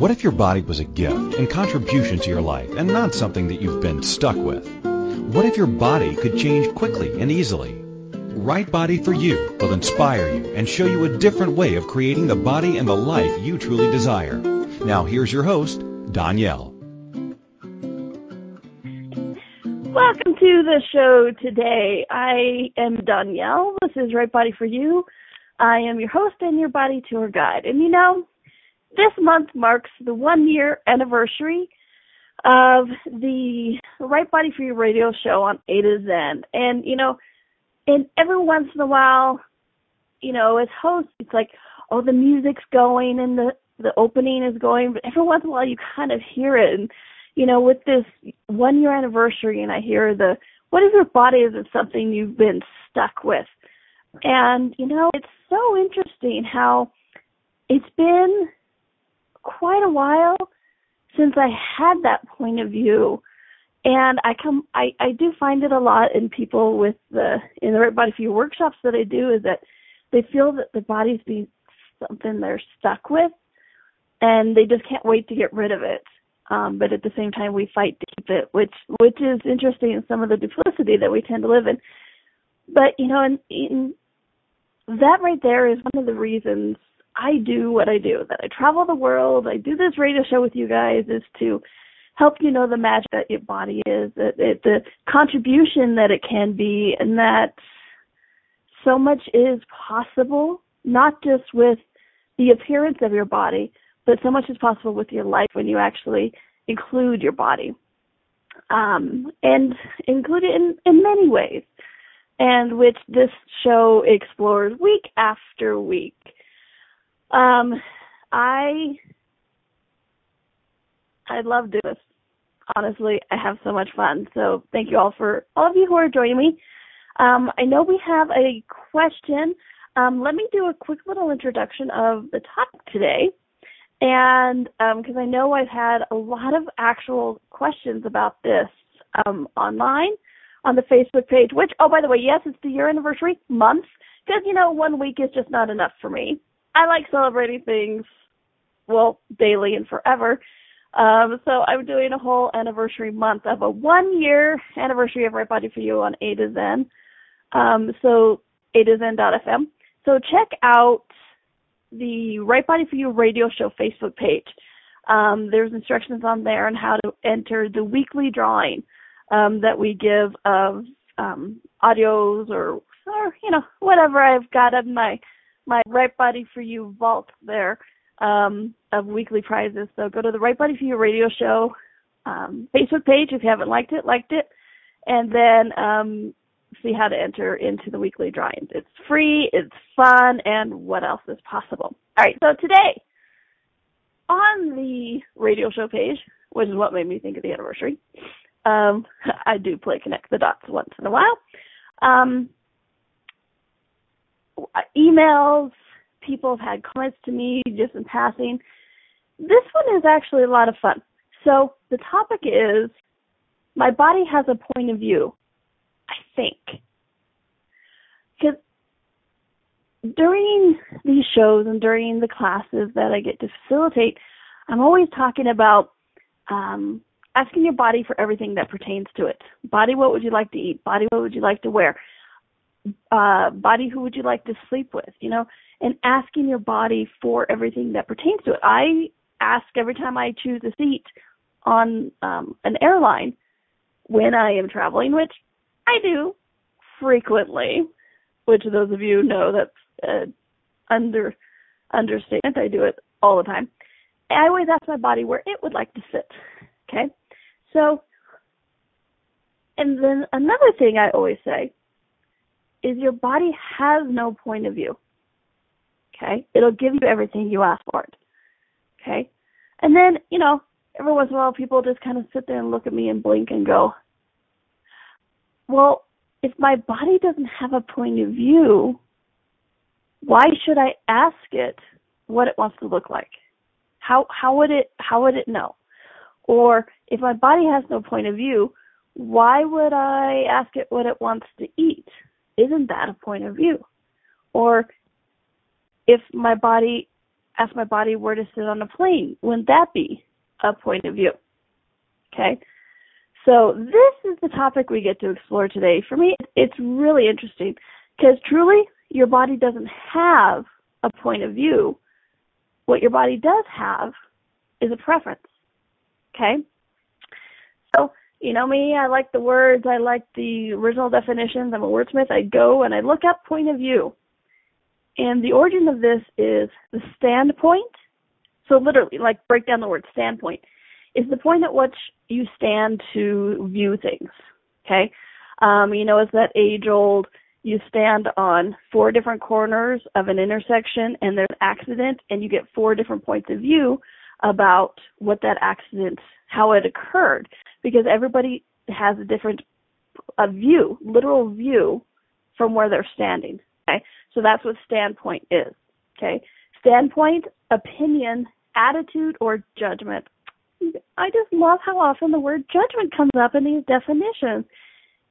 What if your body was a gift and contribution to your life and not something that you've been stuck with? What if your body could change quickly and easily? Right Body for You will inspire you and show you a different way of creating the body and the life you truly desire. Now here's your host, Donnielle. Welcome to the show today. I am Donnielle. This is Right Body for You. I am your host and your body tour guide. And you know, this month marks the one year anniversary of the Right Body for You radio show on A to Zen. And, you know, and every once in a while, you know, as host, it's like, oh, the music's going and the, the opening is going, but every once in a while you kind of hear it. And, you know, with this one year anniversary and I hear the, what is your body? Is it something you've been stuck with? And, you know, it's so interesting how it's been quite a while since I had that point of view. And I come, I, I do find it a lot in people with the, in the right body you workshops that I do is that they feel that the body's being something they're stuck with and they just can't wait to get rid of it. Um, but at the same time, we fight to keep it, which, which is interesting in some of the duplicity that we tend to live in. But, you know, and, in that right there is one of the reasons I do what I do, that I travel the world, I do this radio show with you guys is to help you know the magic that your body is, that it, the contribution that it can be, and that so much is possible, not just with the appearance of your body, but so much is possible with your life when you actually include your body. Um, and include it in, in many ways, and which this show explores week after week. Um, I I love this. Honestly, I have so much fun. So thank you all for all of you who are joining me. Um, I know we have a question. Um, let me do a quick little introduction of the topic today. And because um, I know I've had a lot of actual questions about this um, online on the Facebook page, which, oh, by the way, yes, it's the year anniversary month because, you know, one week is just not enough for me. I like celebrating things, well, daily and forever. Um, so I'm doing a whole anniversary month of a one year anniversary of Right Body for You on A to Zen. Um, so A to Zen.fm. So check out the Right Body for You radio show Facebook page. Um, there's instructions on there on how to enter the weekly drawing um, that we give of um, audios or, or you know whatever I've got in my my Right Body for You vault there um, of weekly prizes. So go to the Right Body for You radio show um, Facebook page if you haven't liked it, liked it, and then um, see how to enter into the weekly drawings. It's free, it's fun, and what else is possible? All right, so today on the radio show page, which is what made me think of the anniversary, um, I do play connect the dots once in a while. Um, emails, people have had comments to me just in passing. This one is actually a lot of fun. So the topic is my body has a point of view, I think. Because during these shows and during the classes that I get to facilitate, I'm always talking about um, asking your body for everything that pertains to it. Body, what would you like to eat? Body, what would you like to wear? Uh, body who would you like to sleep with, you know, and asking your body for everything that pertains to it. I ask every time I choose a seat on um, an airline when I am traveling, which I do frequently, which those of you know that's uh, under understatement. I do it all the time. I always ask my body where it would like to sit. Okay, so and then another thing I always say is your body has no point of view. Okay? It'll give you everything you ask for it. Okay? And then, you know, every once in a while people just kind of sit there and look at me and blink and go, well, if my body doesn't have a point of view, why should I ask it what it wants to look like? How how would it how would it know? Or if my body has no point of view, why would I ask it what it wants to eat? Isn't that a point of view? Or if my body ask my body where to sit on a plane. Wouldn't that be a point of view? Okay. So this is the topic we get to explore today. For me, it's really interesting because truly your body doesn't have a point of view. What your body does have is a preference. Okay? You know me, I like the words, I like the original definitions. I'm a wordsmith. I go and I look up point of view. And the origin of this is the standpoint. So literally, like break down the word standpoint, is the point at which you stand to view things. Okay? Um, you know, it's that age old you stand on four different corners of an intersection and there's an accident and you get four different points of view about what that accident, how it occurred, because everybody has a different a view, literal view from where they're standing. Okay, so that's what standpoint is. Okay, standpoint, opinion, attitude, or judgment. I just love how often the word judgment comes up in these definitions.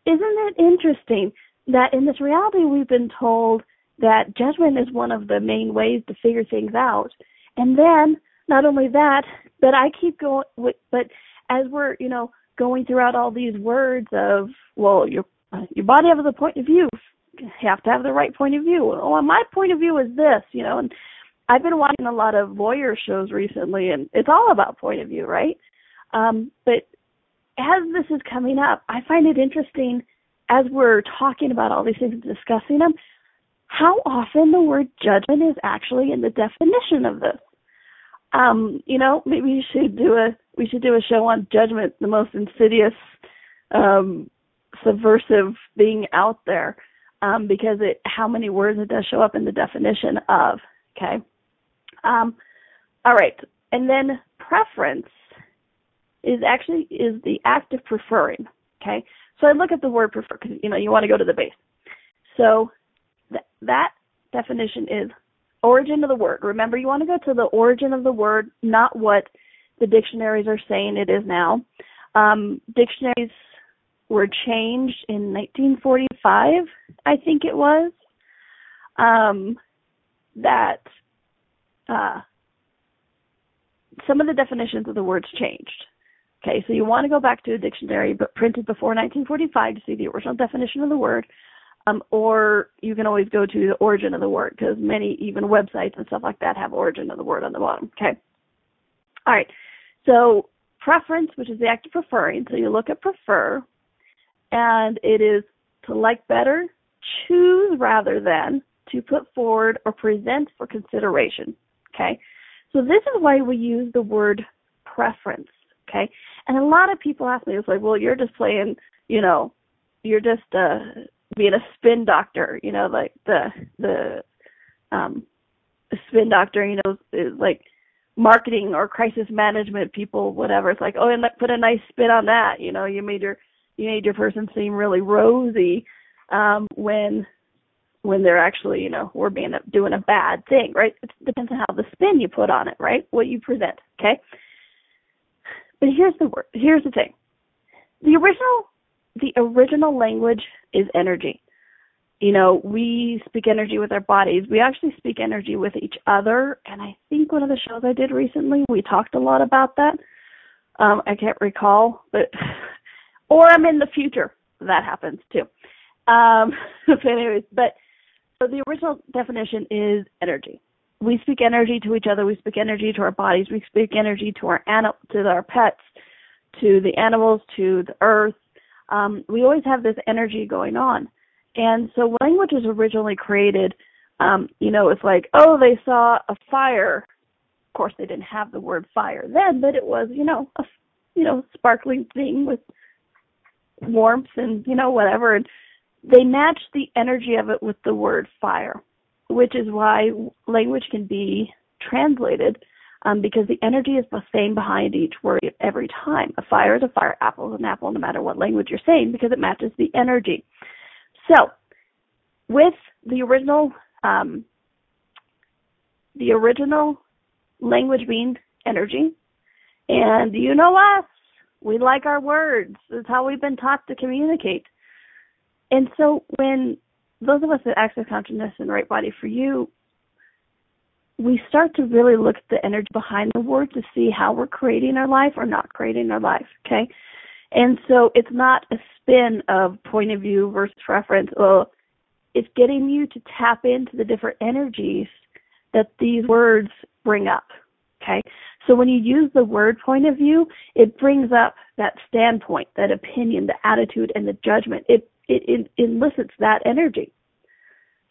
Isn't it interesting that in this reality we've been told that judgment is one of the main ways to figure things out, and then not only that, but I keep going, but as we're, you know, going throughout all these words of, well, your, your body has a point of view. You have to have the right point of view. Well, my point of view is this, you know, and I've been watching a lot of lawyer shows recently and it's all about point of view, right? Um, but as this is coming up, I find it interesting as we're talking about all these things and discussing them, how often the word judgment is actually in the definition of this um, you know, maybe we should do a we should do a show on judgment, the most insidious, um, subversive thing out there, um, because it how many words it does show up in the definition of. Okay. Um, all right, and then preference is actually is the act of preferring. Okay, so I look at the word prefer because you know you want to go to the base. So th- that definition is origin of the word. Remember, you want to go to the origin of the word, not what the dictionaries are saying it is now. Um, dictionaries were changed in 1945, I think it was. Um, that uh, some of the definitions of the words changed. Okay, so you want to go back to a dictionary, but printed before 1945 to see the original definition of the word. Um, or you can always go to the origin of the word because many even websites and stuff like that have origin of the word on the bottom. Okay. All right. So preference, which is the act of preferring. So you look at prefer, and it is to like better, choose rather than, to put forward or present for consideration. Okay. So this is why we use the word preference. Okay. And a lot of people ask me, it's like, well, you're just playing, you know, you're just uh being a spin doctor, you know, like the the um spin doctor, you know, is like marketing or crisis management people, whatever. It's like, oh, and put a nice spin on that. You know, you made your you made your person seem really rosy um, when when they're actually, you know, we're being a, doing a bad thing, right? It depends on how the spin you put on it, right? What you present, okay? But here's the word. Here's the thing. The original the original language is energy. You know, we speak energy with our bodies. We actually speak energy with each other. And I think one of the shows I did recently, we talked a lot about that. Um, I can't recall, but, or I'm in the future. That happens too. Um, but anyways, but, so the original definition is energy. We speak energy to each other. We speak energy to our bodies. We speak energy to our animal, to our pets, to the animals, to the earth, um, we always have this energy going on. And so language was originally created, um, you know, it's like, oh, they saw a fire. Of course, they didn't have the word fire then, but it was, you know, a, you know, sparkling thing with warmth and, you know, whatever. And they matched the energy of it with the word fire, which is why language can be translated um, because the energy is the same behind each word every time. A fire is a fire, apple is an apple, no matter what language you're saying, because it matches the energy. So, with the original, um, the original language being energy, and you know us, we like our words. It's how we've been taught to communicate. And so when those of us that access consciousness and right body for you we start to really look at the energy behind the word to see how we're creating our life or not creating our life. Okay. And so it's not a spin of point of view versus preference. Well, it's getting you to tap into the different energies that these words bring up. Okay. So when you use the word point of view, it brings up that standpoint, that opinion, the attitude, and the judgment. It, it, it elicits that energy.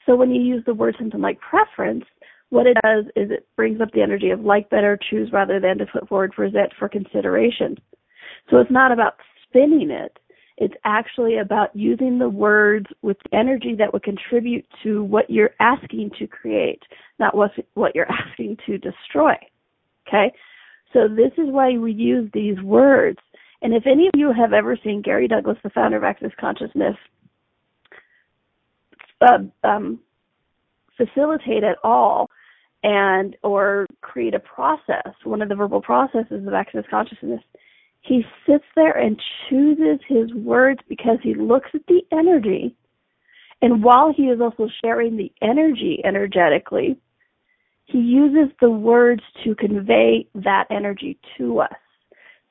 So when you use the word something like preference, what it does is it brings up the energy of like better, choose rather than to put forward, present for consideration. So it's not about spinning it. It's actually about using the words with energy that would contribute to what you're asking to create, not what, what you're asking to destroy. Okay? So this is why we use these words. And if any of you have ever seen Gary Douglas, the founder of Access Consciousness, uh, um, facilitate at all and or create a process, one of the verbal processes of access consciousness, he sits there and chooses his words because he looks at the energy. And while he is also sharing the energy energetically, he uses the words to convey that energy to us.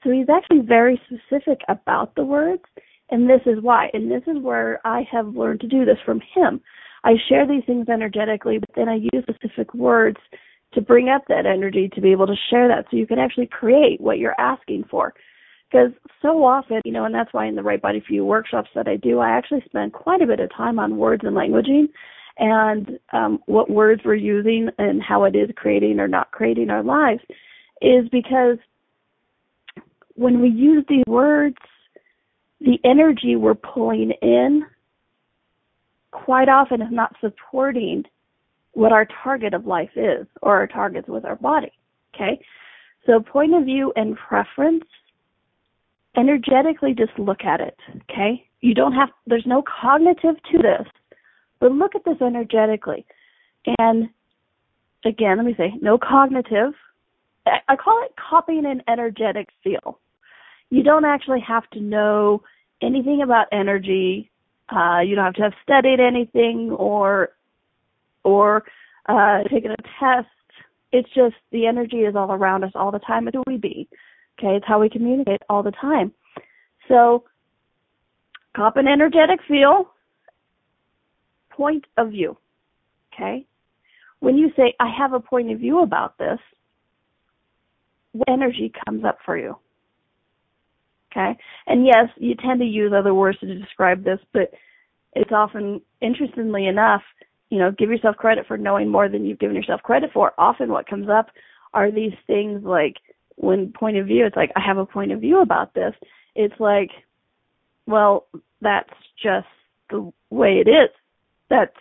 So he's actually very specific about the words, and this is why. And this is where I have learned to do this from him. I share these things energetically, but then I use specific words to bring up that energy to be able to share that so you can actually create what you're asking for. Because so often, you know, and that's why in the Right Body for You workshops that I do, I actually spend quite a bit of time on words and languaging and um, what words we're using and how it is creating or not creating our lives is because when we use these words, the energy we're pulling in quite often is not supporting what our target of life is or our targets with our body. Okay? So point of view and preference, energetically just look at it. Okay? You don't have, there's no cognitive to this, but look at this energetically. And again, let me say, no cognitive. I call it copying an energetic feel. You don't actually have to know anything about energy uh, you don't have to have studied anything or or uh, taken a test. It's just the energy is all around us all the time. It's who we be. Okay, it's how we communicate all the time. So, cop an energetic feel, point of view. Okay, when you say I have a point of view about this, what energy comes up for you? Okay. And yes, you tend to use other words to describe this, but it's often, interestingly enough, you know, give yourself credit for knowing more than you've given yourself credit for. Often what comes up are these things like when point of view, it's like, I have a point of view about this. It's like, well, that's just the way it is. That's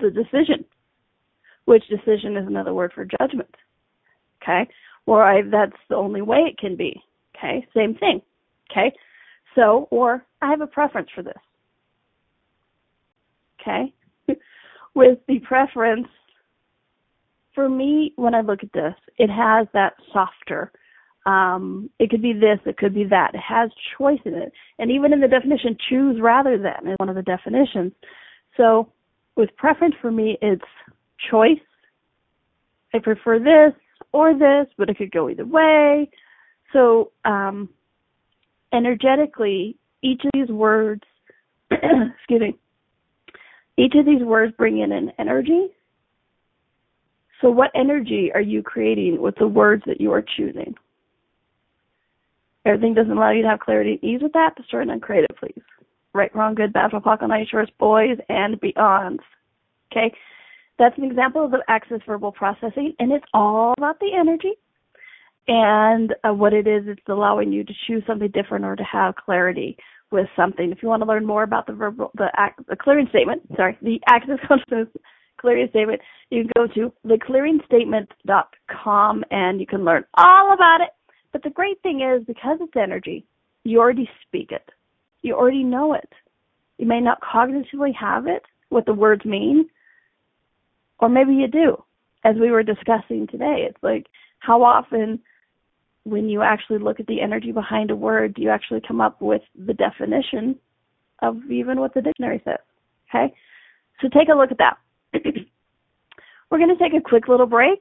the decision. Which decision is another word for judgment. Okay? Or I, that's the only way it can be. Okay? Same thing. Okay? So, or I have a preference for this. Okay? With the preference, for me, when I look at this, it has that softer. Um, it could be this, it could be that. It has choice in it. And even in the definition, choose rather than is one of the definitions. So, with preference for me, it's choice. I prefer this or this, but it could go either way. So, um, energetically, each of these words, excuse me, each of these words bring in an energy. So, what energy are you creating with the words that you are choosing? Everything doesn't allow you to have clarity and ease with that. Destroy and uncreate it, please. Right, wrong, good, bad, for pocket, night, shorts, boys, and beyonds. Okay? That's an example of the access verbal processing, and it's all about the energy and uh, what it is, it's allowing you to choose something different or to have clarity with something. If you want to learn more about the verbal, the, the clearing statement, sorry, the access consciousness clearing statement, you can go to theclearingstatement.com and you can learn all about it. But the great thing is, because it's energy, you already speak it. You already know it. You may not cognitively have it, what the words mean, or maybe you do. As we were discussing today, it's like how often when you actually look at the energy behind a word, you actually come up with the definition of even what the dictionary says. Okay? So take a look at that. We're going to take a quick little break.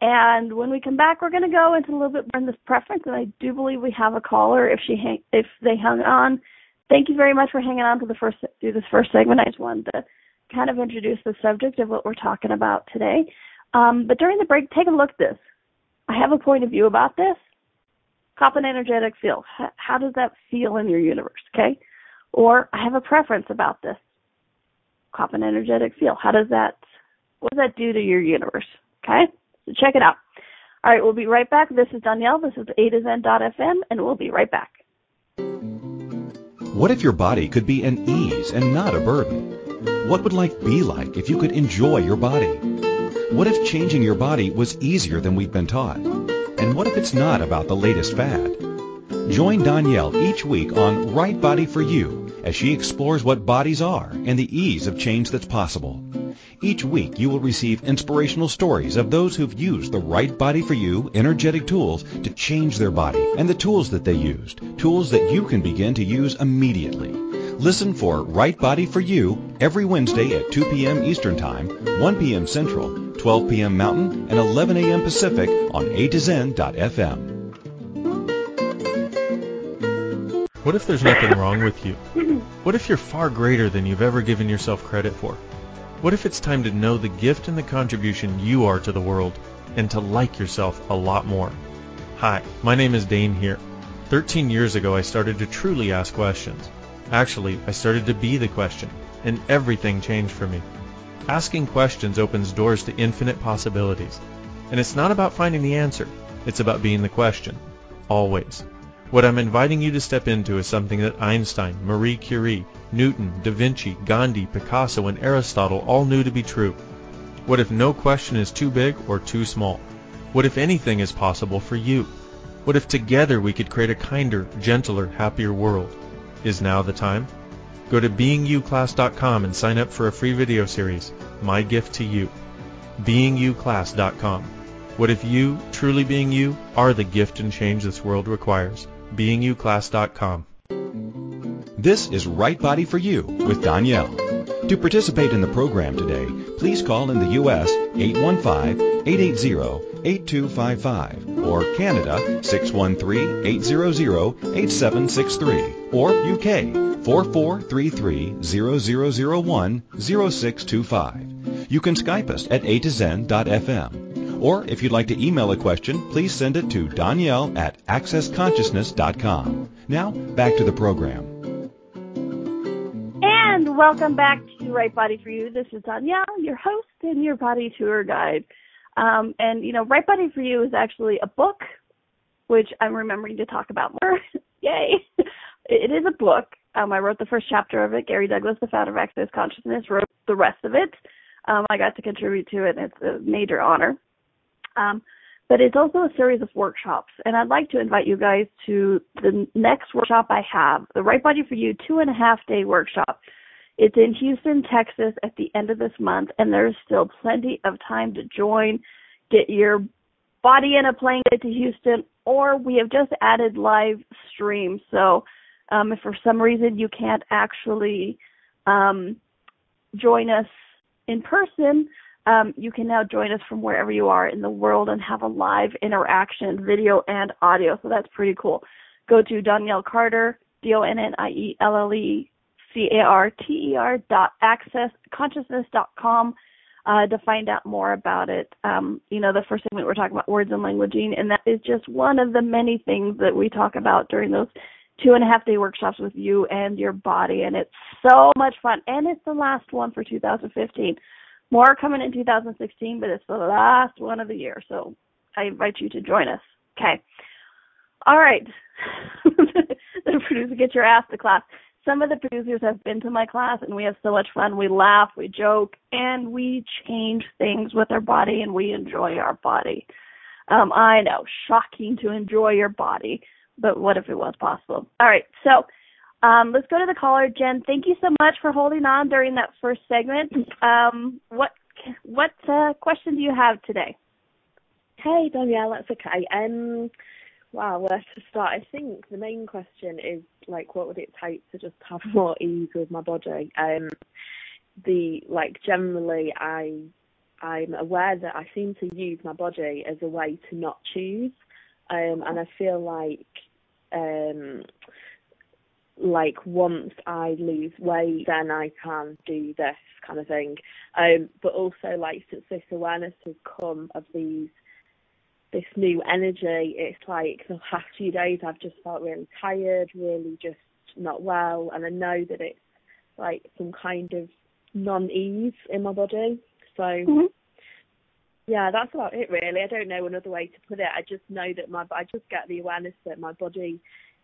And when we come back, we're going to go into a little bit more in this preference. And I do believe we have a caller if she hang, if they hung on. Thank you very much for hanging on to the first through this first segment. I just wanted to kind of introduce the subject of what we're talking about today. Um, but during the break, take a look at this. I have a point of view about this. Cop an energetic feel. How, does that feel in your universe? Okay. Or I have a preference about this. Cop an energetic feel. How does that, what does that do to your universe? Okay. So check it out. All right. We'll be right back. This is Donnielle. This is A to Zen.fm and we'll be right back. What if your body could be an ease and not a burden? What would life be like if you could enjoy your body? What if changing your body was easier than we've been taught? And what if it's not about the latest fad? Join Donnielle each week on Right Body for You as she explores what bodies are and the ease of change that's possible. Each week you will receive inspirational stories of those who've used the Right Body for You energetic tools to change their body and the tools that they used, tools that you can begin to use immediately. Listen for Right Body for You every Wednesday at 2 p.m. Eastern Time, 1 p.m. Central, 12 p.m. Mountain, and 11 a.m. Pacific on A to Zen.fm. What if there's nothing wrong with you? What if you're far greater than you've ever given yourself credit for? What if it's time to know the gift and the contribution you are to the world and to like yourself a lot more? Hi, my name is Dane Heer. 13 years ago I started to truly ask questions. Actually, I started to be the question, and everything changed for me. Asking questions opens doors to infinite possibilities. And it's not about finding the answer, it's about being the question. Always. What I'm inviting you to step into is something that Einstein, Marie Curie, Newton, Da Vinci, Gandhi, Picasso, and Aristotle all knew to be true. What if no question is too big or too small? What if anything is possible for you? What if together we could create a kinder, gentler, happier world? Is now the time? Go to beingyouclass.com and sign up for a free video series, My Gift to You. Beingyouclass.com. What if you, truly being you, are the gift and change this world requires? Beingyouclass.com. This is Right Body for You with Donnielle. To participate in the program today, please call in the U.S. 815-880-8255 or Canada 613-800-8763 or UK 4433-0001-0625. You can Skype us at a to zen.fm. Or if you'd like to email a question, please send it to Donnielle at accessconsciousness.com. Now, back to the program. And welcome back to Right Body for You. This is Donnielle, your host and your body tour guide. Um, and, you know, Right Body for You is actually a book, which I'm remembering to talk about more. Yay! It is a book. Um, I wrote the first chapter of it. Gary Douglas, the founder of Access Consciousness, wrote the rest of it. Um, I got to contribute to it, and it's a major honor. Um, but it's also a series of workshops. And I'd like to invite you guys to the next workshop I have, the Right Body for You two and a half day workshop. It's in Houston, Texas at the end of this month, and there's still plenty of time to join, get your body in a plane, get to Houston, or we have just added live stream. So um, if for some reason you can't actually um, join us in person, um, you can now join us from wherever you are in the world and have a live interaction, video and audio. So that's pretty cool. Go to Donnielle Carter, D-O-N-N-I-E-L-L-E-C-A-R-T-E-R dot access consciousness dot com uh, to find out more about it. Um, you know, the first segment we're talking about words and languaging, and that is just one of the many things that we talk about during those two and a half day workshops with you and your body. And it's so much fun. And it's the last one for 2015. More coming in 2016, but it's the last one of the year, so I invite you to join us. Okay. All right. the producer, get your ass to class. Some of the producers have been to my class and we have so much fun. We laugh, we joke, and we change things with our body and we enjoy our body. Um, I know, shocking to enjoy your body, but what if it was possible? All right, so um, let's go to the caller, Jen. Thank you so much for holding on during that first segment. Um, what what uh, question do you have today? Hey, Donnielle, that's okay. Um, wow, where to start? I think the main question is like, what would it take to just have more ease with my body? Um, the like generally, I I'm aware that I seem to use my body as a way to not choose, um, and I feel like um, like once I lose weight, then I can do this kind of thing. Um, but also like since this awareness has come of these this new energy, it's like the past few days I've just felt really tired, really just not well, and I know that it's like some kind of non-ease in my body. So Mhm. yeah, that's about it really. I don't know another way to put it. I just know that my I just get the awareness that my body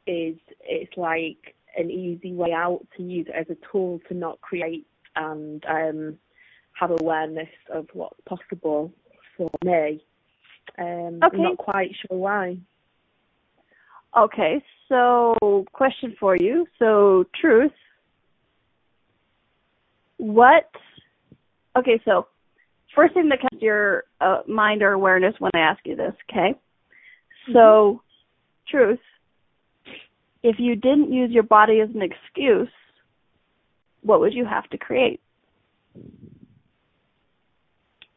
is it's like an easy way out to use it as a tool to not create and um have awareness of what's possible for me. Um Okay. I'm not quite sure why. Okay, so question for you. So, truth. What? Okay, so first thing that comes to your uh, mind or awareness when I ask you this, okay? So, truth. If you didn't use your body as an excuse, what would you have to create?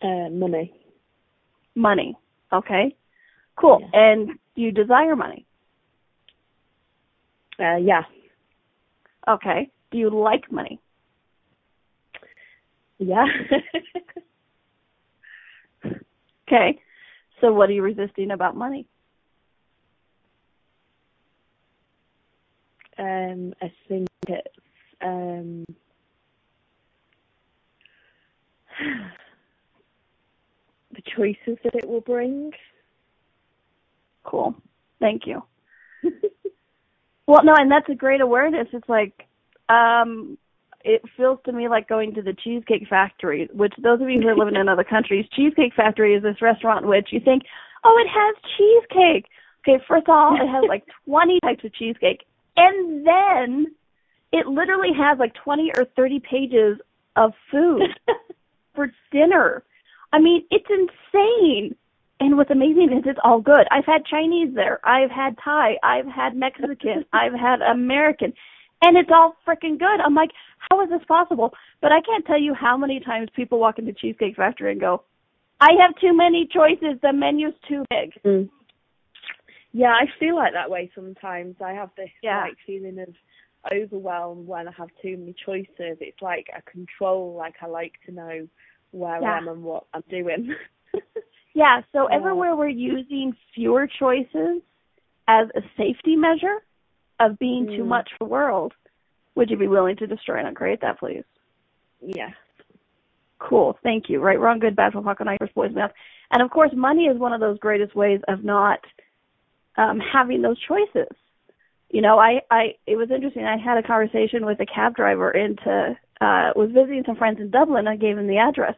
Uh money. Money. Okay. Cool. Yeah. And do you desire money? Uh yeah. Okay. Do you like money? Yeah. Okay. So what are you resisting about money? um I think it's um the choices that it will bring. Cool. Thank you. well, no, and that's a great awareness. It's like, um, it feels to me like going to the Cheesecake Factory, which those of you who are living in other countries, Cheesecake Factory is this restaurant in which you think, oh, it has cheesecake. Okay, first of all, it has like 20 types of cheesecake. And then it literally has like 20 or 30 pages of food for dinner. I mean, it's insane. And what's amazing is it's all good. I've had Chinese there. I've had Thai. I've had Mexican. I've had American. And it's all freaking good. I'm like, how is this possible? But I can't tell you how many times people walk into Cheesecake Factory and go, I have too many choices. The menu's too big. Mm. Yeah, I feel like that way sometimes. I have this Yeah. like feeling of overwhelm when I have too many choices. It's like a control, like I like to know where Yeah. I am and what I'm doing. Yeah, so everywhere we're using fewer choices as a safety measure of being too Mm. much for the world, would you be willing to destroy and uncreate that, please? yeah. Cool. Thank you. Right, wrong, good, bad, for fuck, night, boys, mouth. And of course, money is one of those greatest ways of not um, having those choices. You know, I, I, it was interesting. I had a conversation with a cab driver into, uh, was visiting some friends in Dublin. I gave him the address.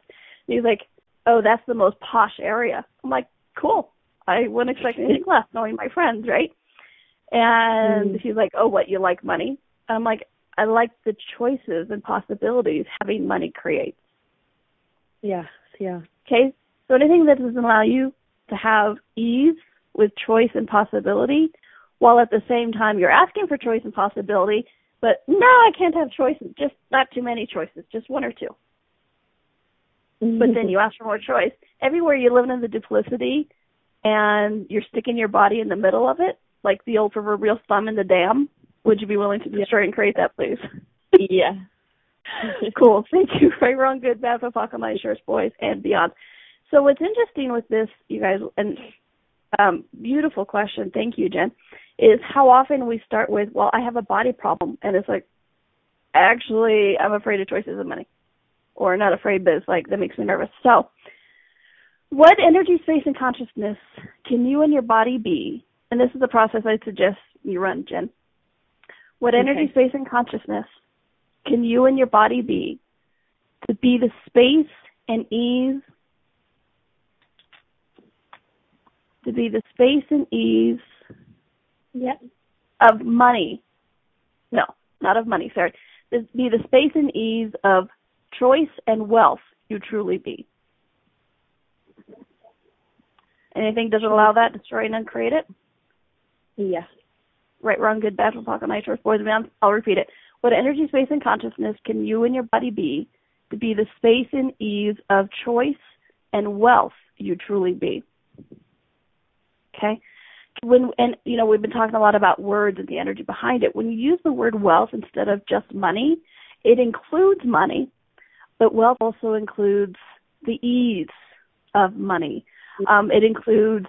And he's like, oh, that's the most posh area. I'm like, cool. I wouldn't expect anything less knowing my friends, right? And Mm. he's like, oh, what, you like money? I'm like, I like the choices and possibilities having money creates. Yeah, yeah. Okay? So anything that doesn't allow you to have ease with choice and possibility, while at the same time you're asking for choice and possibility, but no, I can't have choices, just not too many choices, just one or two. But then you ask for more choice. Everywhere you live in the duplicity and you're sticking your body in the middle of it, like the old proverbial thumb in the dam, would you be willing to destroy and create that, please? yeah. cool. Thank you. Right, wrong, good, bad, for fuck, my shirts, boys, and beyond. So what's interesting with this, you guys, and um, beautiful question. Thank you, Jen. Is how often we start with, well, I have a body problem, and it's like, actually, I'm afraid of choices of money, or not afraid, but it's like that makes me nervous. So, what energy, space, and consciousness can you and your body be? And this is the process I suggest you run, Jen. What energy, space, and consciousness can you and your body be to be the space and ease to be the space and ease Yep. of money no not of money sorry to be the space and ease of choice and wealth you truly be anything doesn't allow that destroy and uncreate it Yeah. right, wrong, good, bad, from pocket, night, shorts, boys, and men. I'll repeat it. What energy, space, and consciousness can you and your body be to be the space and ease of choice and wealth you truly be. Okay? When and you know, we've been talking a lot about words and the energy behind it. When you use the word wealth instead of just money, it includes money, but wealth also includes the ease of money. Um, it includes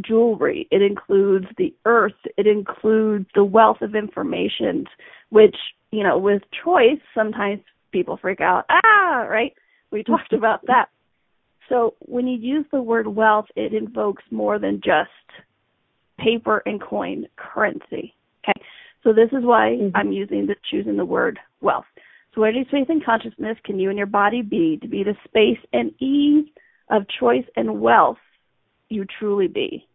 jewelry. It includes the earth. It includes the wealth of information, which, you know, with choice, sometimes people freak out. Ah, right? We talked about that. So when you use the word wealth, it invokes more than just paper and coin currency. Okay. So this is why mm-hmm. I'm using the choosing the word wealth. So what space and consciousness can you and your body be to be the space and ease of choice and wealth you truly be?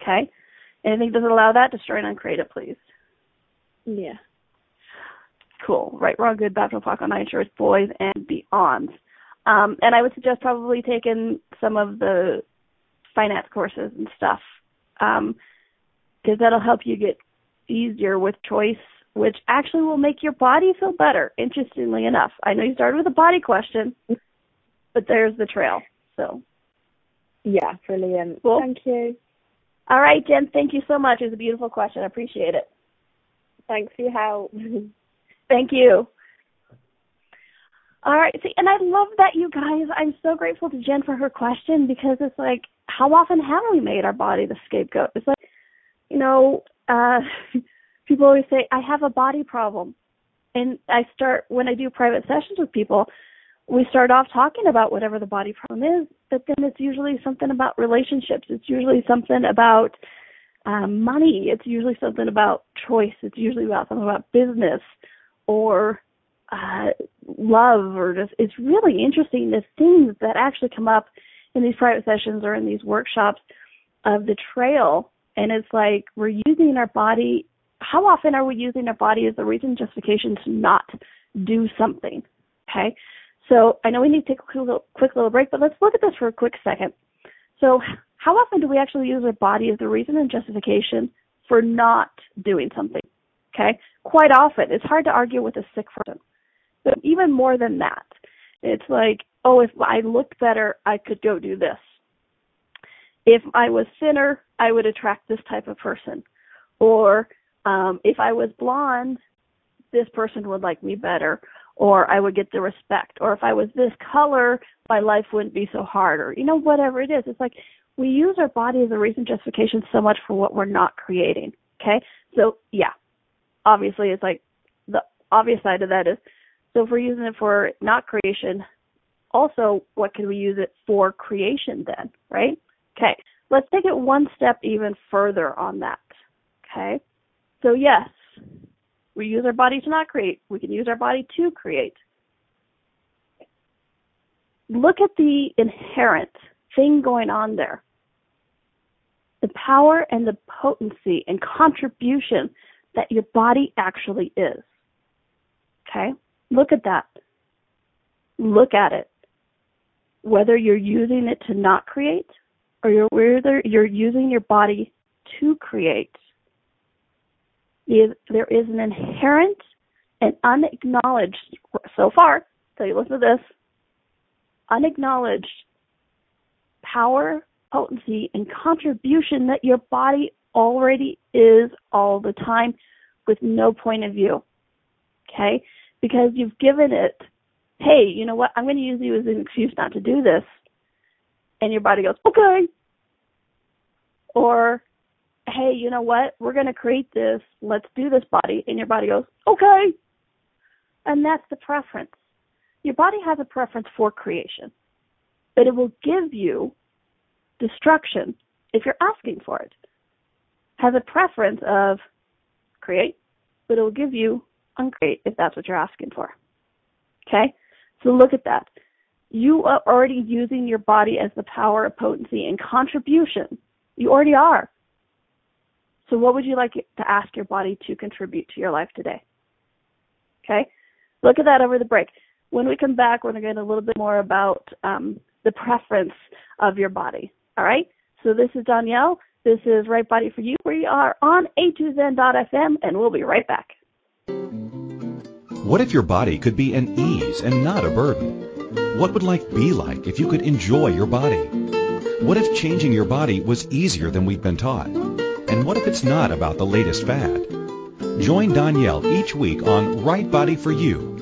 Okay? Anything doesn't allow that, destroy and uncreate it, please. Yeah. Cool. Right, wrong, good, bad, fuck on nine shorts, boys, and beyond. Um, and I would suggest probably taking some of the finance courses and stuff, because um, that'll help you get easier with choice, which actually will make your body feel better. Interestingly enough, I know you started with a body question, but there's the trail. So. Yeah, brilliant. Cool. Thank you. All right, Jen. Thank you so much. It was a beautiful question. I appreciate it. Thanks for your help. thank you. All right. See, and I love that you guys. I'm so grateful to Jen for her question because it's like, how often have we made our body the scapegoat? It's like, you know, uh, people always say, I have a body problem. And I start, when I do private sessions with people, we start off talking about whatever the body problem is, but then it's usually something about relationships. It's usually something about um, money. It's usually something about choice. It's usually about something about business or uh, love or just it's really interesting the things that actually come up in these private sessions or in these workshops of the trail. And it's like we're using our body how often are we using our body as a reason justification to not do something? Okay? So i know we need to take a quick little, quick little break but let's look at this for a quick second. So how often do we actually use our body as a reason and justification for not doing something? Okay? Quite often. It's hard to argue with a sick person but even more than that, it's like, oh, if I looked better, I could go do this. If I was thinner, I would attract this type of person. Or um, if I was blonde, this person would like me better. Or I would get the respect. Or if I was this color, my life wouldn't be so hard. Or, you know, whatever it is. It's like we use our body as a reason justification so much for what we're not creating. Okay? So, yeah. Obviously, it's like the obvious side of that is so if we're using it for not creation, also what can we use it for creation then, right? Okay, let's take it one step even further on that. Okay, so yes, we use our body to not create. We can use our body to create. Look at the inherent thing going on there. The power and the potency and contribution that your body actually is. Okay? Look at that. Look at it. Whether you're using it to not create or you're, whether you're using your body to create, there is an inherent and unacknowledged, so far, so you listen to this, unacknowledged power, potency, and contribution that your body already is all the time with no point of view. Okay? Because you've given it, hey, you know what, I'm going to use you as an excuse not to do this. And your body goes, okay. Or, hey, you know what, we're going to create this, let's do this body. And your body goes, okay. And that's the preference. Your body has a preference for creation, but it will give you destruction if you're asking for it. Has a preference of create, but it will give you uncreate if that's what you're asking for. Okay? So look at that. You are already using your body as the power of potency and contribution. You already are. So what would you like to ask your body to contribute to your life today? Okay? Look at that over the break. When we come back, we're going to get a little bit more about um, the preference of your body. All right? So this is Donnielle. This is Right Body for You. We are on A2Zen.fm, and we'll be right back. What if your body could be an ease and not a burden? What would life be like if you could enjoy your body? What if changing your body was easier than we've been taught? And what if it's not about the latest fad? Join Donnielle each week on Right Body for You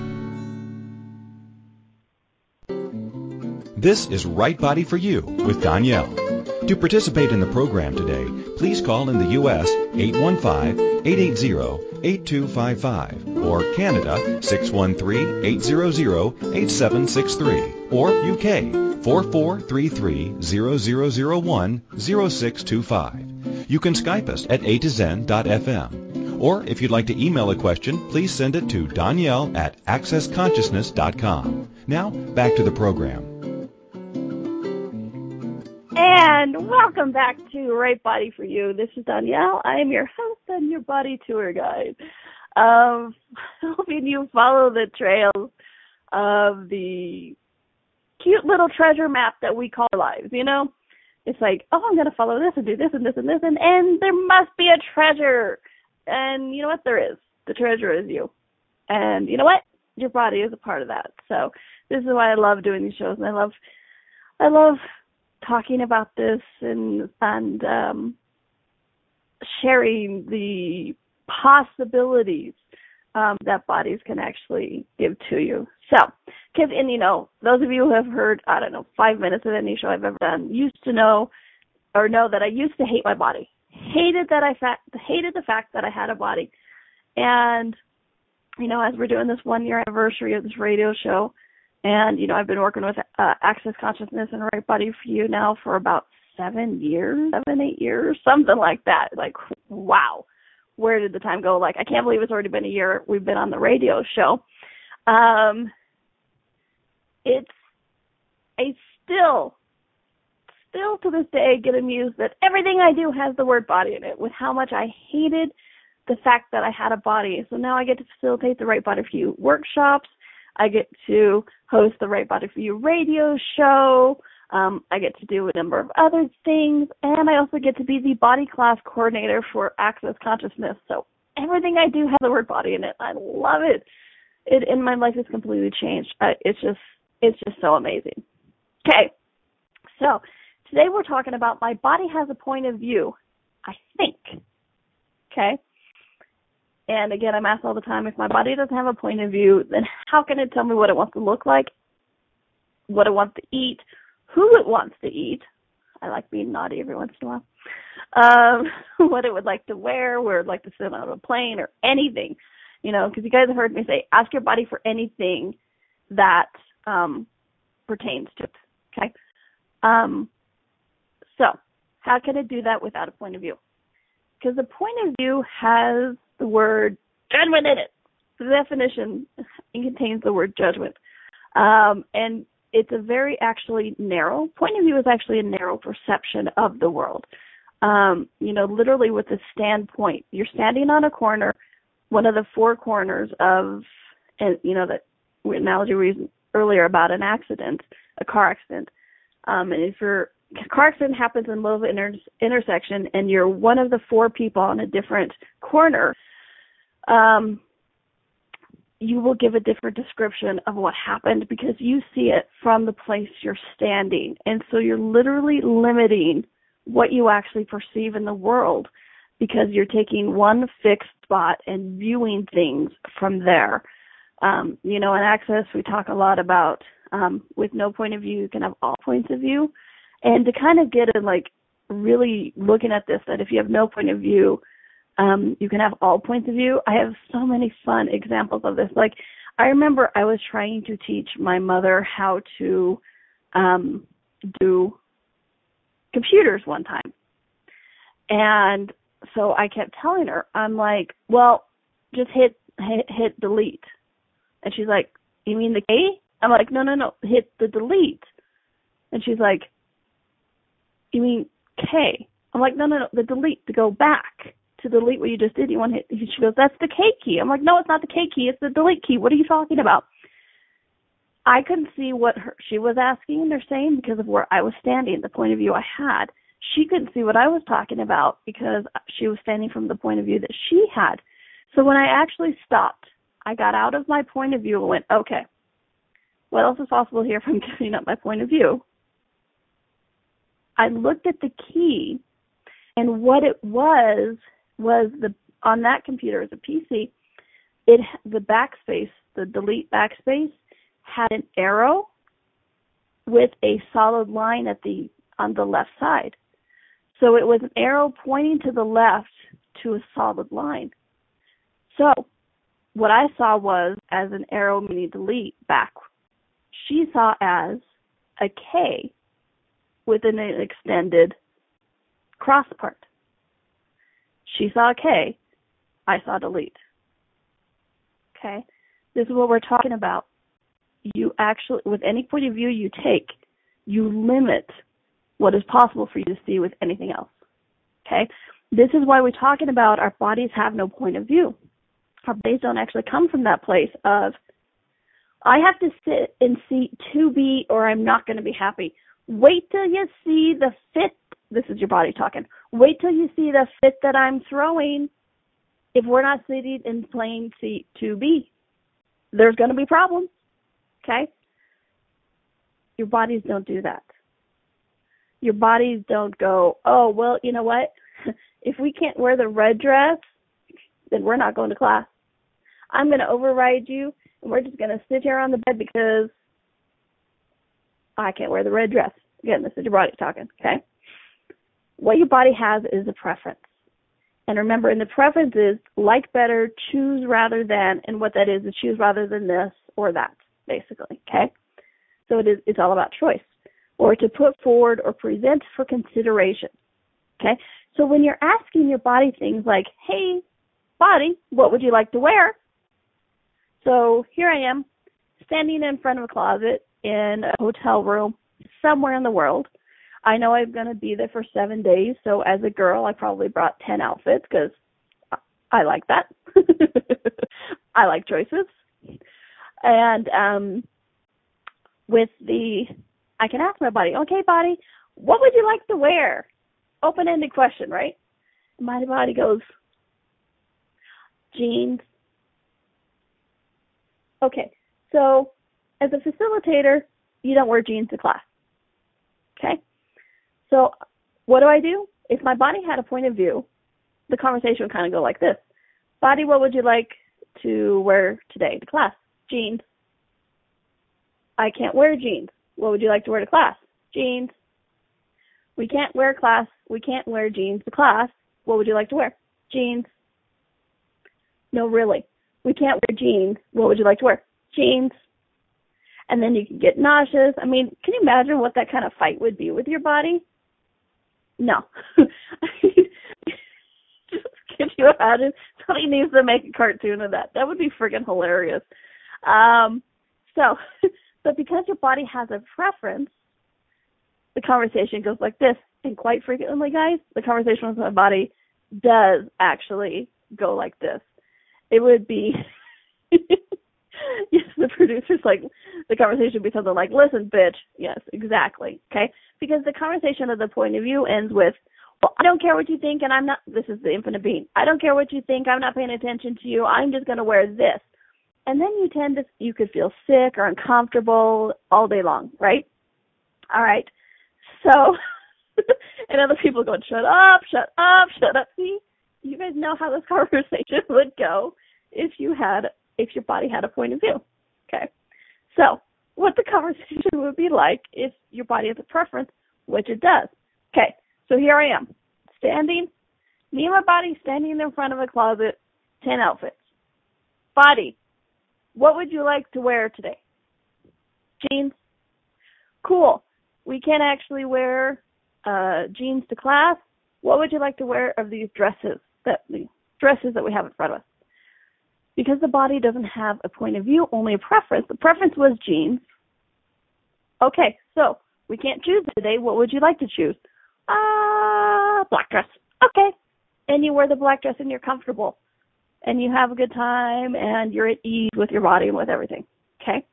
This is Right Body for You with Donnielle. To participate in the program today, please call in the U.S. 815-880-8255 or Canada 613-800-8763 or UK 4433-0001-0625. You can Skype us at a to zen.fm. Or if you'd like to email a question, please send it to Donnielle at accessconsciousness.com. Now, back to the program. And welcome back to Right Body for You. This is Donnielle. I am your host and your body tour guide. Um, hoping you follow the trails of the cute little treasure map that we call lives, you know? It's like, oh, I'm going to follow this and do this and this and this, and, and there must be a treasure. And you know what? There is. The treasure is you. And you know what? Your body is a part of that. So this is why I love doing these shows, and I love, I love talking about this and and um, sharing the possibilities um, that bodies can actually give to you. So, cause, and you know, those of you who have heard, I don't know, five minutes of any show I've ever done, used to know or know that I used to hate my body. Hated that I fa- hated the fact that I had a body. And, you know, as we're doing this one year anniversary of this radio show, and, you know, I've been working with uh, Access Consciousness and Right Body for You now for about seven years, seven, eight years, something like that. Like, wow, where did the time go? Like, I can't believe it's already been a year we've been on the radio show. Um, it's, I still, still to this day get amused that everything I do has the word body in it with how much I hated the fact that I had a body. So now I get to facilitate the Right Body for You workshops I get to host the Right Body for You radio show. Um, I get to do a number of other things, and I also get to be the body class coordinator for Access Consciousness. So everything I do has the word body in it. I love it. It and my life has completely changed. Uh, it's just it's just so amazing. Okay, so today we're talking about my body has a point of view. I think. Okay. And again, I'm asked all the time if my body doesn't have a point of view, then how can it tell me what it wants to look like, what it wants to eat, who it wants to eat? I like being naughty every once in a while. Um, what it would like to wear, where it'd like to sit on a plane, or anything. You know, because you guys have heard me say, ask your body for anything that um, pertains to it. Okay. Um, so, how can it do that without a point of view? Because the point of view has the word judgment in it. The definition it contains the word judgment. Um, and it's a very actually narrow point of view is actually a narrow perception of the world. Um, you know, literally with a standpoint. You're standing on a corner, one of the four corners of and you know that analogy we used earlier about an accident, a car accident. Um, and if you're car accident happens in the middle of an inter- intersection and you're one of the four people on a different corner, um, you will give a different description of what happened because you see it from the place you're standing. And so you're literally limiting what you actually perceive in the world because you're taking one fixed spot and viewing things from there. Um, you know, in Access, we talk a lot about um, with no point of view, you can have all points of view. And to kind of get in like really looking at this, that if you have no point of view, um, you can have all points of view. I have so many fun examples of this. Like, I remember I was trying to teach my mother how to um, do computers one time. And so I kept telling her, I'm like, well, just hit, hit, hit delete. And she's like, you mean the K? I'm like, no, no, no, hit the delete. And she's like, you mean K? I'm like, no, no, no, the delete to go back to delete what you just did. You want to hit? She goes, that's the K key. I'm like, no, it's not the K key. It's the delete key. What are you talking about? I couldn't see what her, she was asking or saying because of where I was standing, the point of view I had. She couldn't see what I was talking about because she was standing from the point of view that she had. So when I actually stopped, I got out of my point of view and went, okay, what else is possible here from giving up my point of view? I looked at the key and what it was was the on that computer as a PC, it the backspace, the delete backspace had an arrow with a solid line at the on the left side. So it was an arrow pointing to the left to a solid line. So what I saw was as an arrow meaning delete back. She saw as a K with an extended cross part. She saw K. I saw delete. Okay? This is what we're talking about. You actually, with any point of view you take, you limit what is possible for you to see with anything else. Okay? This is why we're talking about our bodies have no point of view. Our bodies don't actually come from that place of, I have to sit in seat to be or I'm not going to be happy. Wait till you see the fit. This is your body talking. Wait till you see the fit that I'm throwing. If we're not seated in plain seat 2B, there's going to be problems. Okay? Your bodies don't do that. Your bodies don't go, oh, well, you know what? if we can't wear the red dress, then we're not going to class. I'm going to override you and we're just going to sit here on the bed because I can't wear the red dress. Again, this is your body talking, okay? What your body has is a preference. And remember, in the preference is like better, choose rather than, and what that is is choose rather than this or that, basically, okay? So it is, it's all about choice or to put forward or present for consideration, okay? So when you're asking your body things like, hey, body, what would you like to wear? So here I am, standing in front of a closet in a hotel room somewhere in the world. I know I'm going to be there for seven days, so as a girl, I probably brought 10 outfits because I like that. I like choices. And um with the, I can ask my body, okay, body, what would you like to wear? Open ended question, right? My body goes, jeans. Okay, so as a facilitator, you don't wear jeans to class. Okay? So what do I do? If my body had a point of view, the conversation would kind of go like this. Body, what would you like to wear today to class? Jeans. I can't wear jeans. What would you like to wear to class? Jeans. We can't wear class. We can't wear jeans to class. What would you like to wear? Jeans. No, really. We can't wear jeans. What would you like to wear? Jeans and then you can get nauseous. I mean, can you imagine what that kind of fight would be with your body? No. Just can you imagine? Somebody needs to make a cartoon of that. That would be freaking hilarious. Um, so, but because your body has a preference, the conversation goes like this. And quite frequently, guys, the conversation with my body does actually go like this. It would be yes, the producer's like, the conversation would be something like, listen, bitch. Yes, exactly. Okay? Because the conversation of the point of view ends with, well, I don't care what you think, and I'm not, this is the infinite being. I don't care what you think, I'm not paying attention to you, I'm just going to wear this. And then you tend to, you could feel sick or uncomfortable all day long, right? All right. So, and other people going, shut up, shut up, shut up. See, you guys know how this conversation would go if you had, if your body had a point of view. Okay. So, what the conversation would be like if your body has a preference, which it does. Okay. So here I am, standing, me and my body standing in front of a closet, 10 outfits. Body, what would you like to wear today? Jeans? Cool. We can't actually wear uh, jeans to class. What would you like to wear of these dresses that the dresses that we have in front of us? Because the body doesn't have a point of view, only a preference. The preference was jeans. Okay, so we can't choose today. What would you like to choose? Uh, black dress. Okay. And you wear the black dress and you're comfortable and you have a good time and you're at ease with your body and with everything. Okay?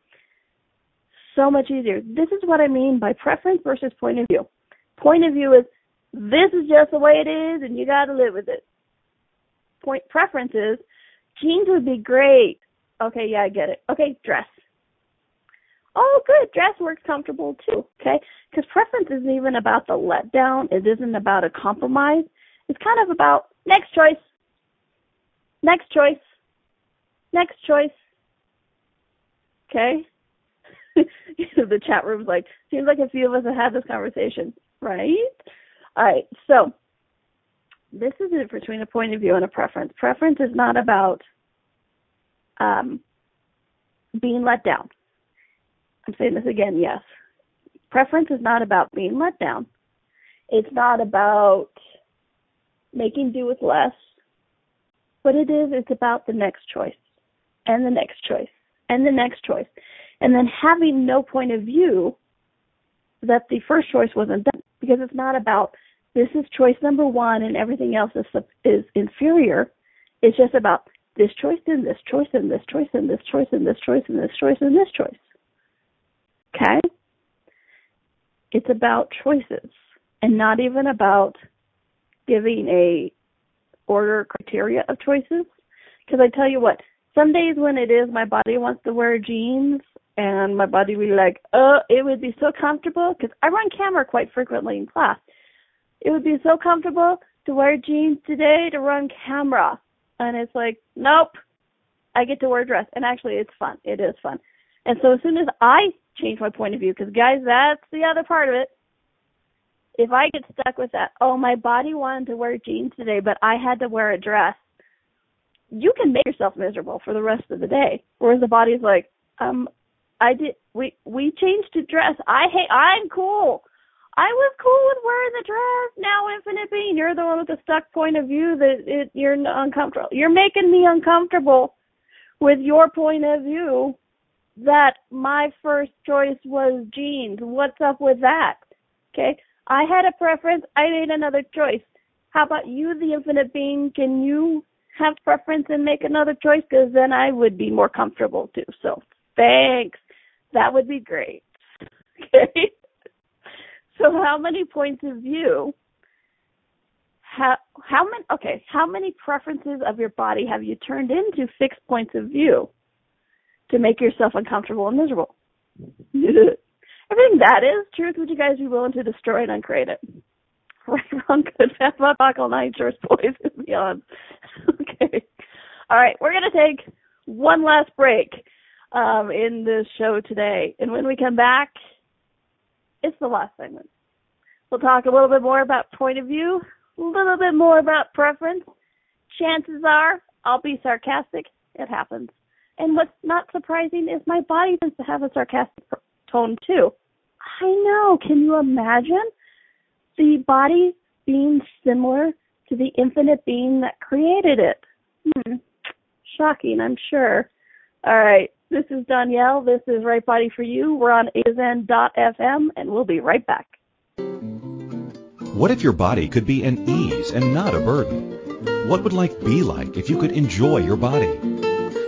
So much easier. This is what I mean by preference versus point of view. Point of view is this is just the way it is and you gotta live with it. Point preference is jeans would be great. Okay, yeah, I get it. Okay, dress. Oh, good. Dress works comfortable too. Okay, because preference isn't even about the letdown. It isn't about a compromise. It's kind of about next choice. Next choice. Next choice. Okay? the chat room's like, seems like a few of us have had this conversation, right? All right, so this is difference between a point of view and a preference. Preference is not about um, being let down. I'm saying this again, yes. Preference is not about being let down. It's not about making do with less. What it is, it's about the next choice and the next choice and the next choice. And then having no point of view that the first choice wasn't done because it's not about this is choice number one and everything else is, is inferior. It's just about this choice and this choice and this choice and this choice and this choice and this choice and this choice. Okay? It's about choices and not even about giving a order criteria of choices. Because I tell you what, some days when it is my body wants to wear jeans and my body will be like, oh, it would be so comfortable because I run camera quite frequently in class. It would be so comfortable to wear jeans today to run camera. And it's like, nope, I get to wear a dress. And actually, it's fun. It is fun. And so as soon as I change my point of view, because guys, that's the other part of it if I get stuck with that, oh, my body wanted to wear jeans today, but I had to wear a dress, you can make yourself miserable for the rest of the day. Whereas the body's like, um, I did, we, we changed to dress. I hate, I'm cool. I was cool with wearing the dress. Now, Infinite Being, you're the one with the stuck point of view that it, you're uncomfortable. You're making me uncomfortable with your point of view that my first choice was jeans. What's up with that? Okay. I had a preference. I made another choice. How about you, the infinite being? Can you have preference and make another choice? Because then I would be more comfortable too. So thanks. That would be great. Okay. So how many points of view? How how many? Okay. How many preferences of your body have you turned into fixed points of view to make yourself uncomfortable and miserable? Everything that is truth, would you guys be willing to destroy and uncreate it? Right, wrong, good, fat, butt, all nine shorts, boys, and beyond. okay. All right, we're going to take one last break um, in this show today. And when we come back, it's the last segment. We'll talk a little bit more about point of view, a little bit more about preference. Chances are I'll be sarcastic. It happens. And what's not surprising is my body tends to have a sarcastic tone too. I know. Can you imagine the body being similar to the infinite being that created it? Hmm. Shocking, I'm sure. All right. This is Donnielle. This is Right Body for You. We're on AZN.fm, and we'll be right back. What if your body could be an ease and not a burden? What would life be like if you could enjoy your body?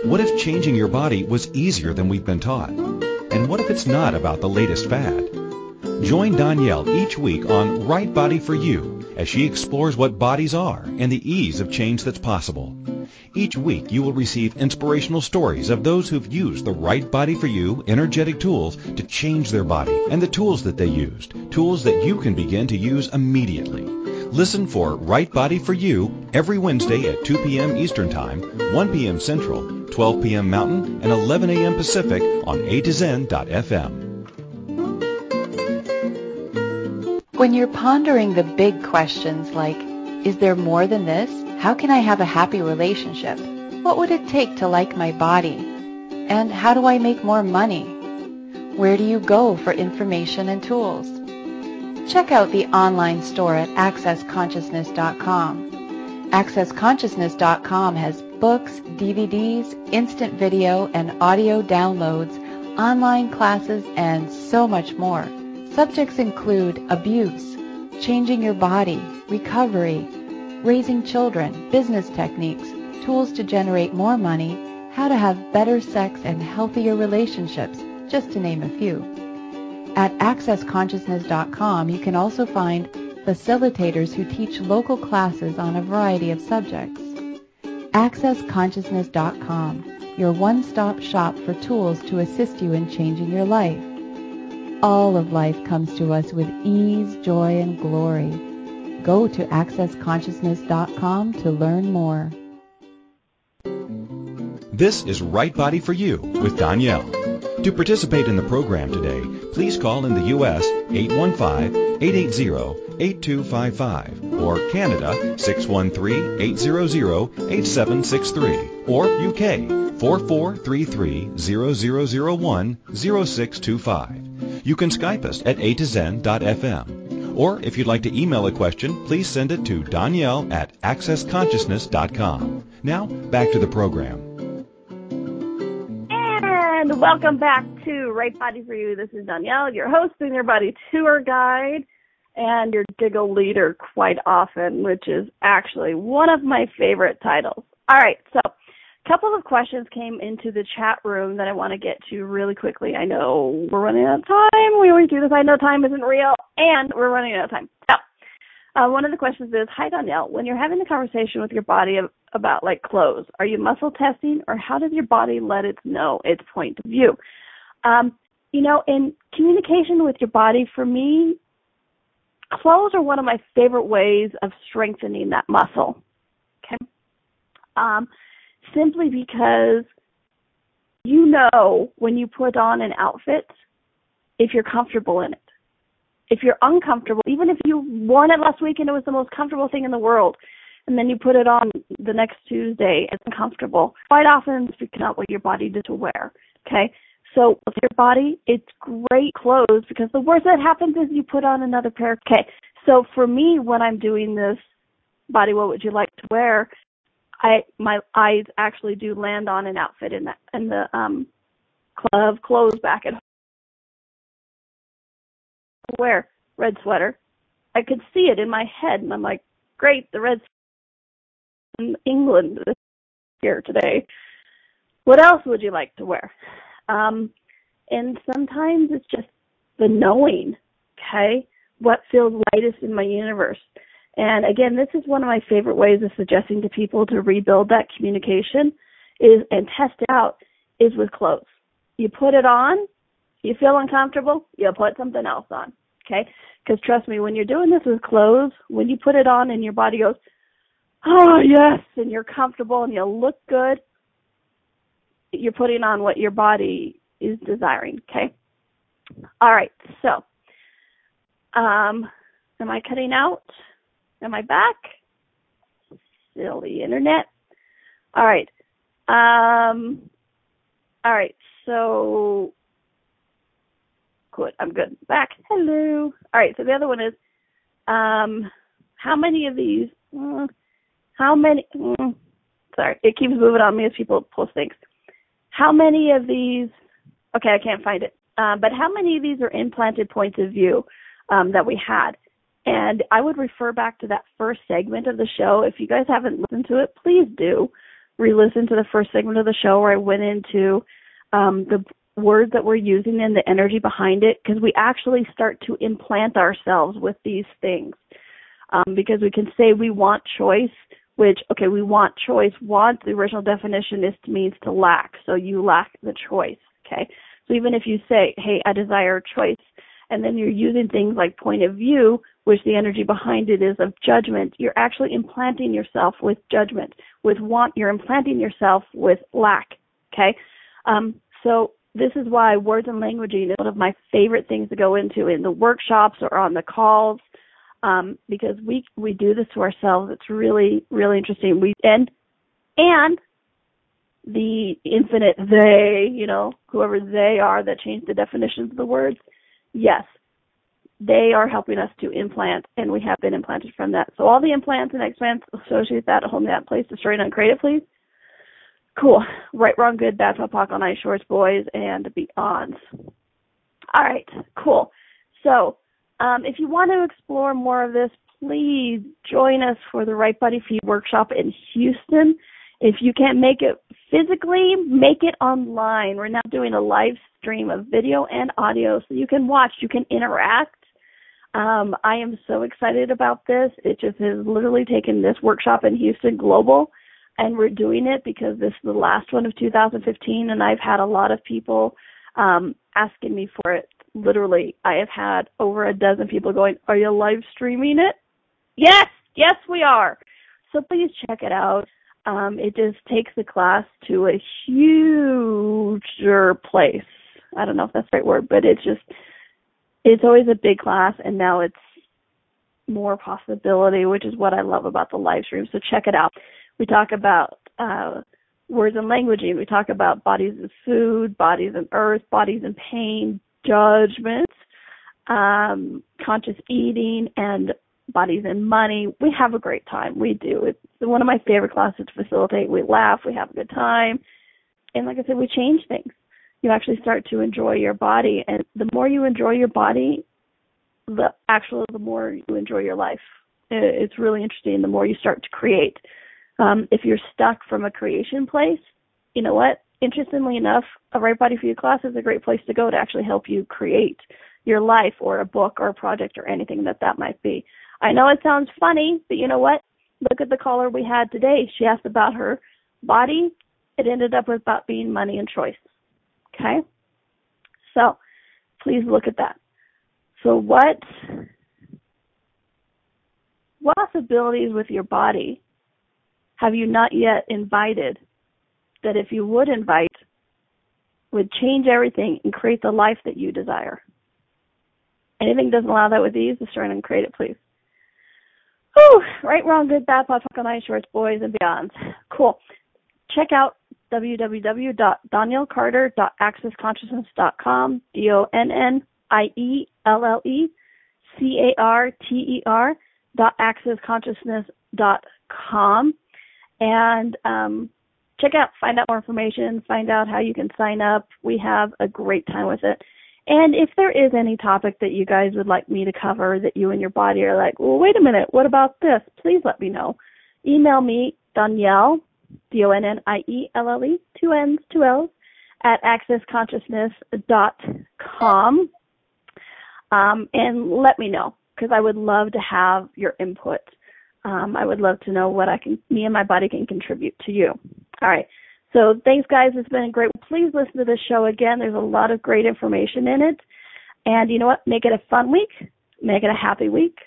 What if changing your body was easier than we've been taught? And what if it's not about the latest fad? Join Donnielle each week on Right Body for You as she explores what bodies are and the ease of change that's possible. Each week you will receive inspirational stories of those who've used the Right Body for You energetic tools to change their body and the tools that they used, tools that you can begin to use immediately. Listen for Right Body for You every Wednesday at 2 p.m. Eastern Time, 1 p.m. Central, 12 p.m. Mountain, and 11 a.m. Pacific on A to Zen.fm. When you're pondering the big questions like, is there more than this? How can I have a happy relationship? What would it take to like my body? And how do I make more money? Where do you go for information and tools? Check out the online store at accessconsciousness.com. Accessconsciousness.com has books, DVDs, instant video and audio downloads, online classes, and so much more. Subjects include abuse, changing your body, recovery, raising children, business techniques, tools to generate more money, how to have better sex and healthier relationships, just to name a few. At accessconsciousness.com, you can also find facilitators who teach local classes on a variety of subjects. AccessConsciousness.com, your one-stop shop for tools to assist you in changing your life all of life comes to us with ease, joy, and glory. Go to accessconsciousness.com to learn more. This is Right Body for You with Donnielle. To participate in the program today, please call in the U.S. 815-880-8255 or Canada 613-800-8763 or UK 4433-0001-0625. You can Skype us at a to zen.fm. Or if you'd like to email a question, please send it to Donnielle at accessconsciousness.com. Now, back to the program. And welcome back to Right Body for You. This is Donnielle, your host and your body tour guide and your Diggle leader quite often, which is actually one of my favorite titles. All right, so couple of questions came into the chat room that I want to get to really quickly. I know we're running out of time. We always do this. I know time isn't real, and we're running out of time. So, uh, one of the questions is, Hi Donnielle, when you're having a conversation with your body about like clothes, are you muscle testing, or how does your body let it know its point of view? Um, you know, in communication with your body, for me, clothes are one of my favorite ways of strengthening that muscle. Okay. Um, simply because you know when you put on an outfit if you're comfortable in it. If you're uncomfortable, even if you worn it last week and it was the most comfortable thing in the world, and then you put it on the next Tuesday, it's uncomfortable. Quite often it's not what your body did to wear. Okay? So with your body, it's great clothes because the worst that happens is you put on another pair. Okay. So for me, when I'm doing this body, what would you like to wear? I my eyes actually do land on an outfit in the in the um club clothes back at home. Wear red sweater. I could see it in my head, and I'm like, great, the red in England here today. What else would you like to wear? Um, and sometimes it's just the knowing, okay, what feels lightest in my universe. And again, this is one of my favorite ways of suggesting to people to rebuild that communication is and test it out is with clothes. You put it on, you feel uncomfortable, you put something else on. Okay? Because trust me, when you're doing this with clothes, when you put it on and your body goes, oh yes, and you're comfortable and you look good, you're putting on what your body is desiring. Okay? All right. So, um, am I cutting out? Am I back? Silly internet. All right. Um, all right. So, good. I'm good. Back. Hello. All right. So the other one is, um, how many of these? Uh, how many? Uh, sorry, it keeps moving on me as people post things. How many of these? Okay, I can't find it. Uh, but how many of these are implanted points of view um, that we had? And I would refer back to that first segment of the show. If you guys haven't listened to it, please do re-listen to the first segment of the show where I went into um, the words that we're using and the energy behind it because we actually start to implant ourselves with these things. Um, because we can say we want choice, which, okay, we want choice. Want, the original definition is means to lack. So you lack the choice, okay? So even if you say, hey, I desire choice, and then you're using things like point of view, which the energy behind it is of judgment, you're actually implanting yourself with judgment. With want, you're implanting yourself with lack, okay? Um, so this is why words and languaging is one of my favorite things to go into in the workshops or on the calls um, because we we do this to ourselves. It's really really interesting. We and and the infinite they, you know, whoever they are that change the definitions of the words, yes, they are helping us to implant, and we have been implanted from that. So all the implants and explants associated with that, hold me that place, destroy and uncreate it, please. Cool. Right, wrong, good, bad, POC on ice shorts, boys, and beyonds. All right, cool. So, um, if you want to explore more of this, please join us for the Right Body Feed workshop in Houston. If you can't make it physically, make it online. We're now doing a live stream of video and audio so you can watch, you can interact. Um, I am so excited about this. It just has literally taken this workshop in Houston global and we're doing it because this is the last one of 2015 and I've had a lot of people um asking me for it literally I have had over a dozen people going are you live streaming it yes yes we are so please check it out um it just takes the class to a huger place. I don't know if that's the right word but it's just it's always a big class and now it's more possibility which is what I love about the live stream. So check it out. We talk about uh, words and languaging. We talk about bodies and food, bodies and earth, bodies and pain, judgment, um, conscious eating, and bodies and money. We have a great time. We do. It's one of my favorite classes to facilitate. We laugh, we have a good time, and like I said, we change things. You actually start to enjoy your body, and the more you enjoy your body, the actually the more you enjoy your life. It's really interesting. The more you start to create um, if you're stuck from a creation place, you know what? Interestingly enough, a Right Body for You class is a great place to go to actually help you create your life or a book or a project or anything that that might be. I know it sounds funny, but you know what? Look at the caller we had today. She asked about her body. It ended up with about being money and choice. Okay? So, please look at that. So what what possibilities with your body have you not yet invited that if you would invite would change everything and create the life that you desire? Anything doesn't allow that with ease, destroy and create it, please. Whew, right, wrong, good, bad, pop, on ice, shorts, boys, and beyonds. Cool. Check out www.donnellecarter.accessconsciousness.com, D-O-N-N-I-E-L-L-E C-A-R-T-E-R dot accessconsciousness.com and um, check out, find out more information, find out how you can sign up. We have a great time with it. And if there is any topic that you guys would like me to cover that you and your body are like, well, wait a minute, what about this? Please let me know. Email me, Donnielle, D-O-N-N-I-E-L-L-E, two N's, two L's, at accessconsciousness.com. Um, and let me know, because I would love to have your input um, I would love to know what I can, me and my body can contribute to you. All right. So thanks, guys. It's been great. Please listen to this show again. There's a lot of great information in it. And you know what? Make it a fun week. Make it a happy week.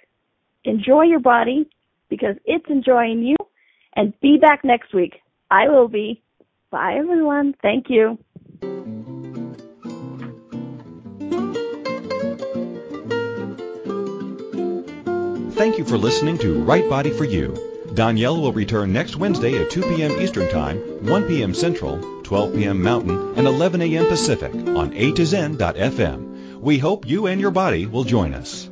Enjoy your body because it's enjoying you. And be back next week. I will be. Bye, everyone. Thank you. Thank you for listening to Right Body for You. Donnielle will return next Wednesday at 2 p.m. Eastern Time, 1 p.m. Central, 12 p.m. Mountain, and 11 a.m. Pacific on A to Zen.fm. We hope you and your body will join us.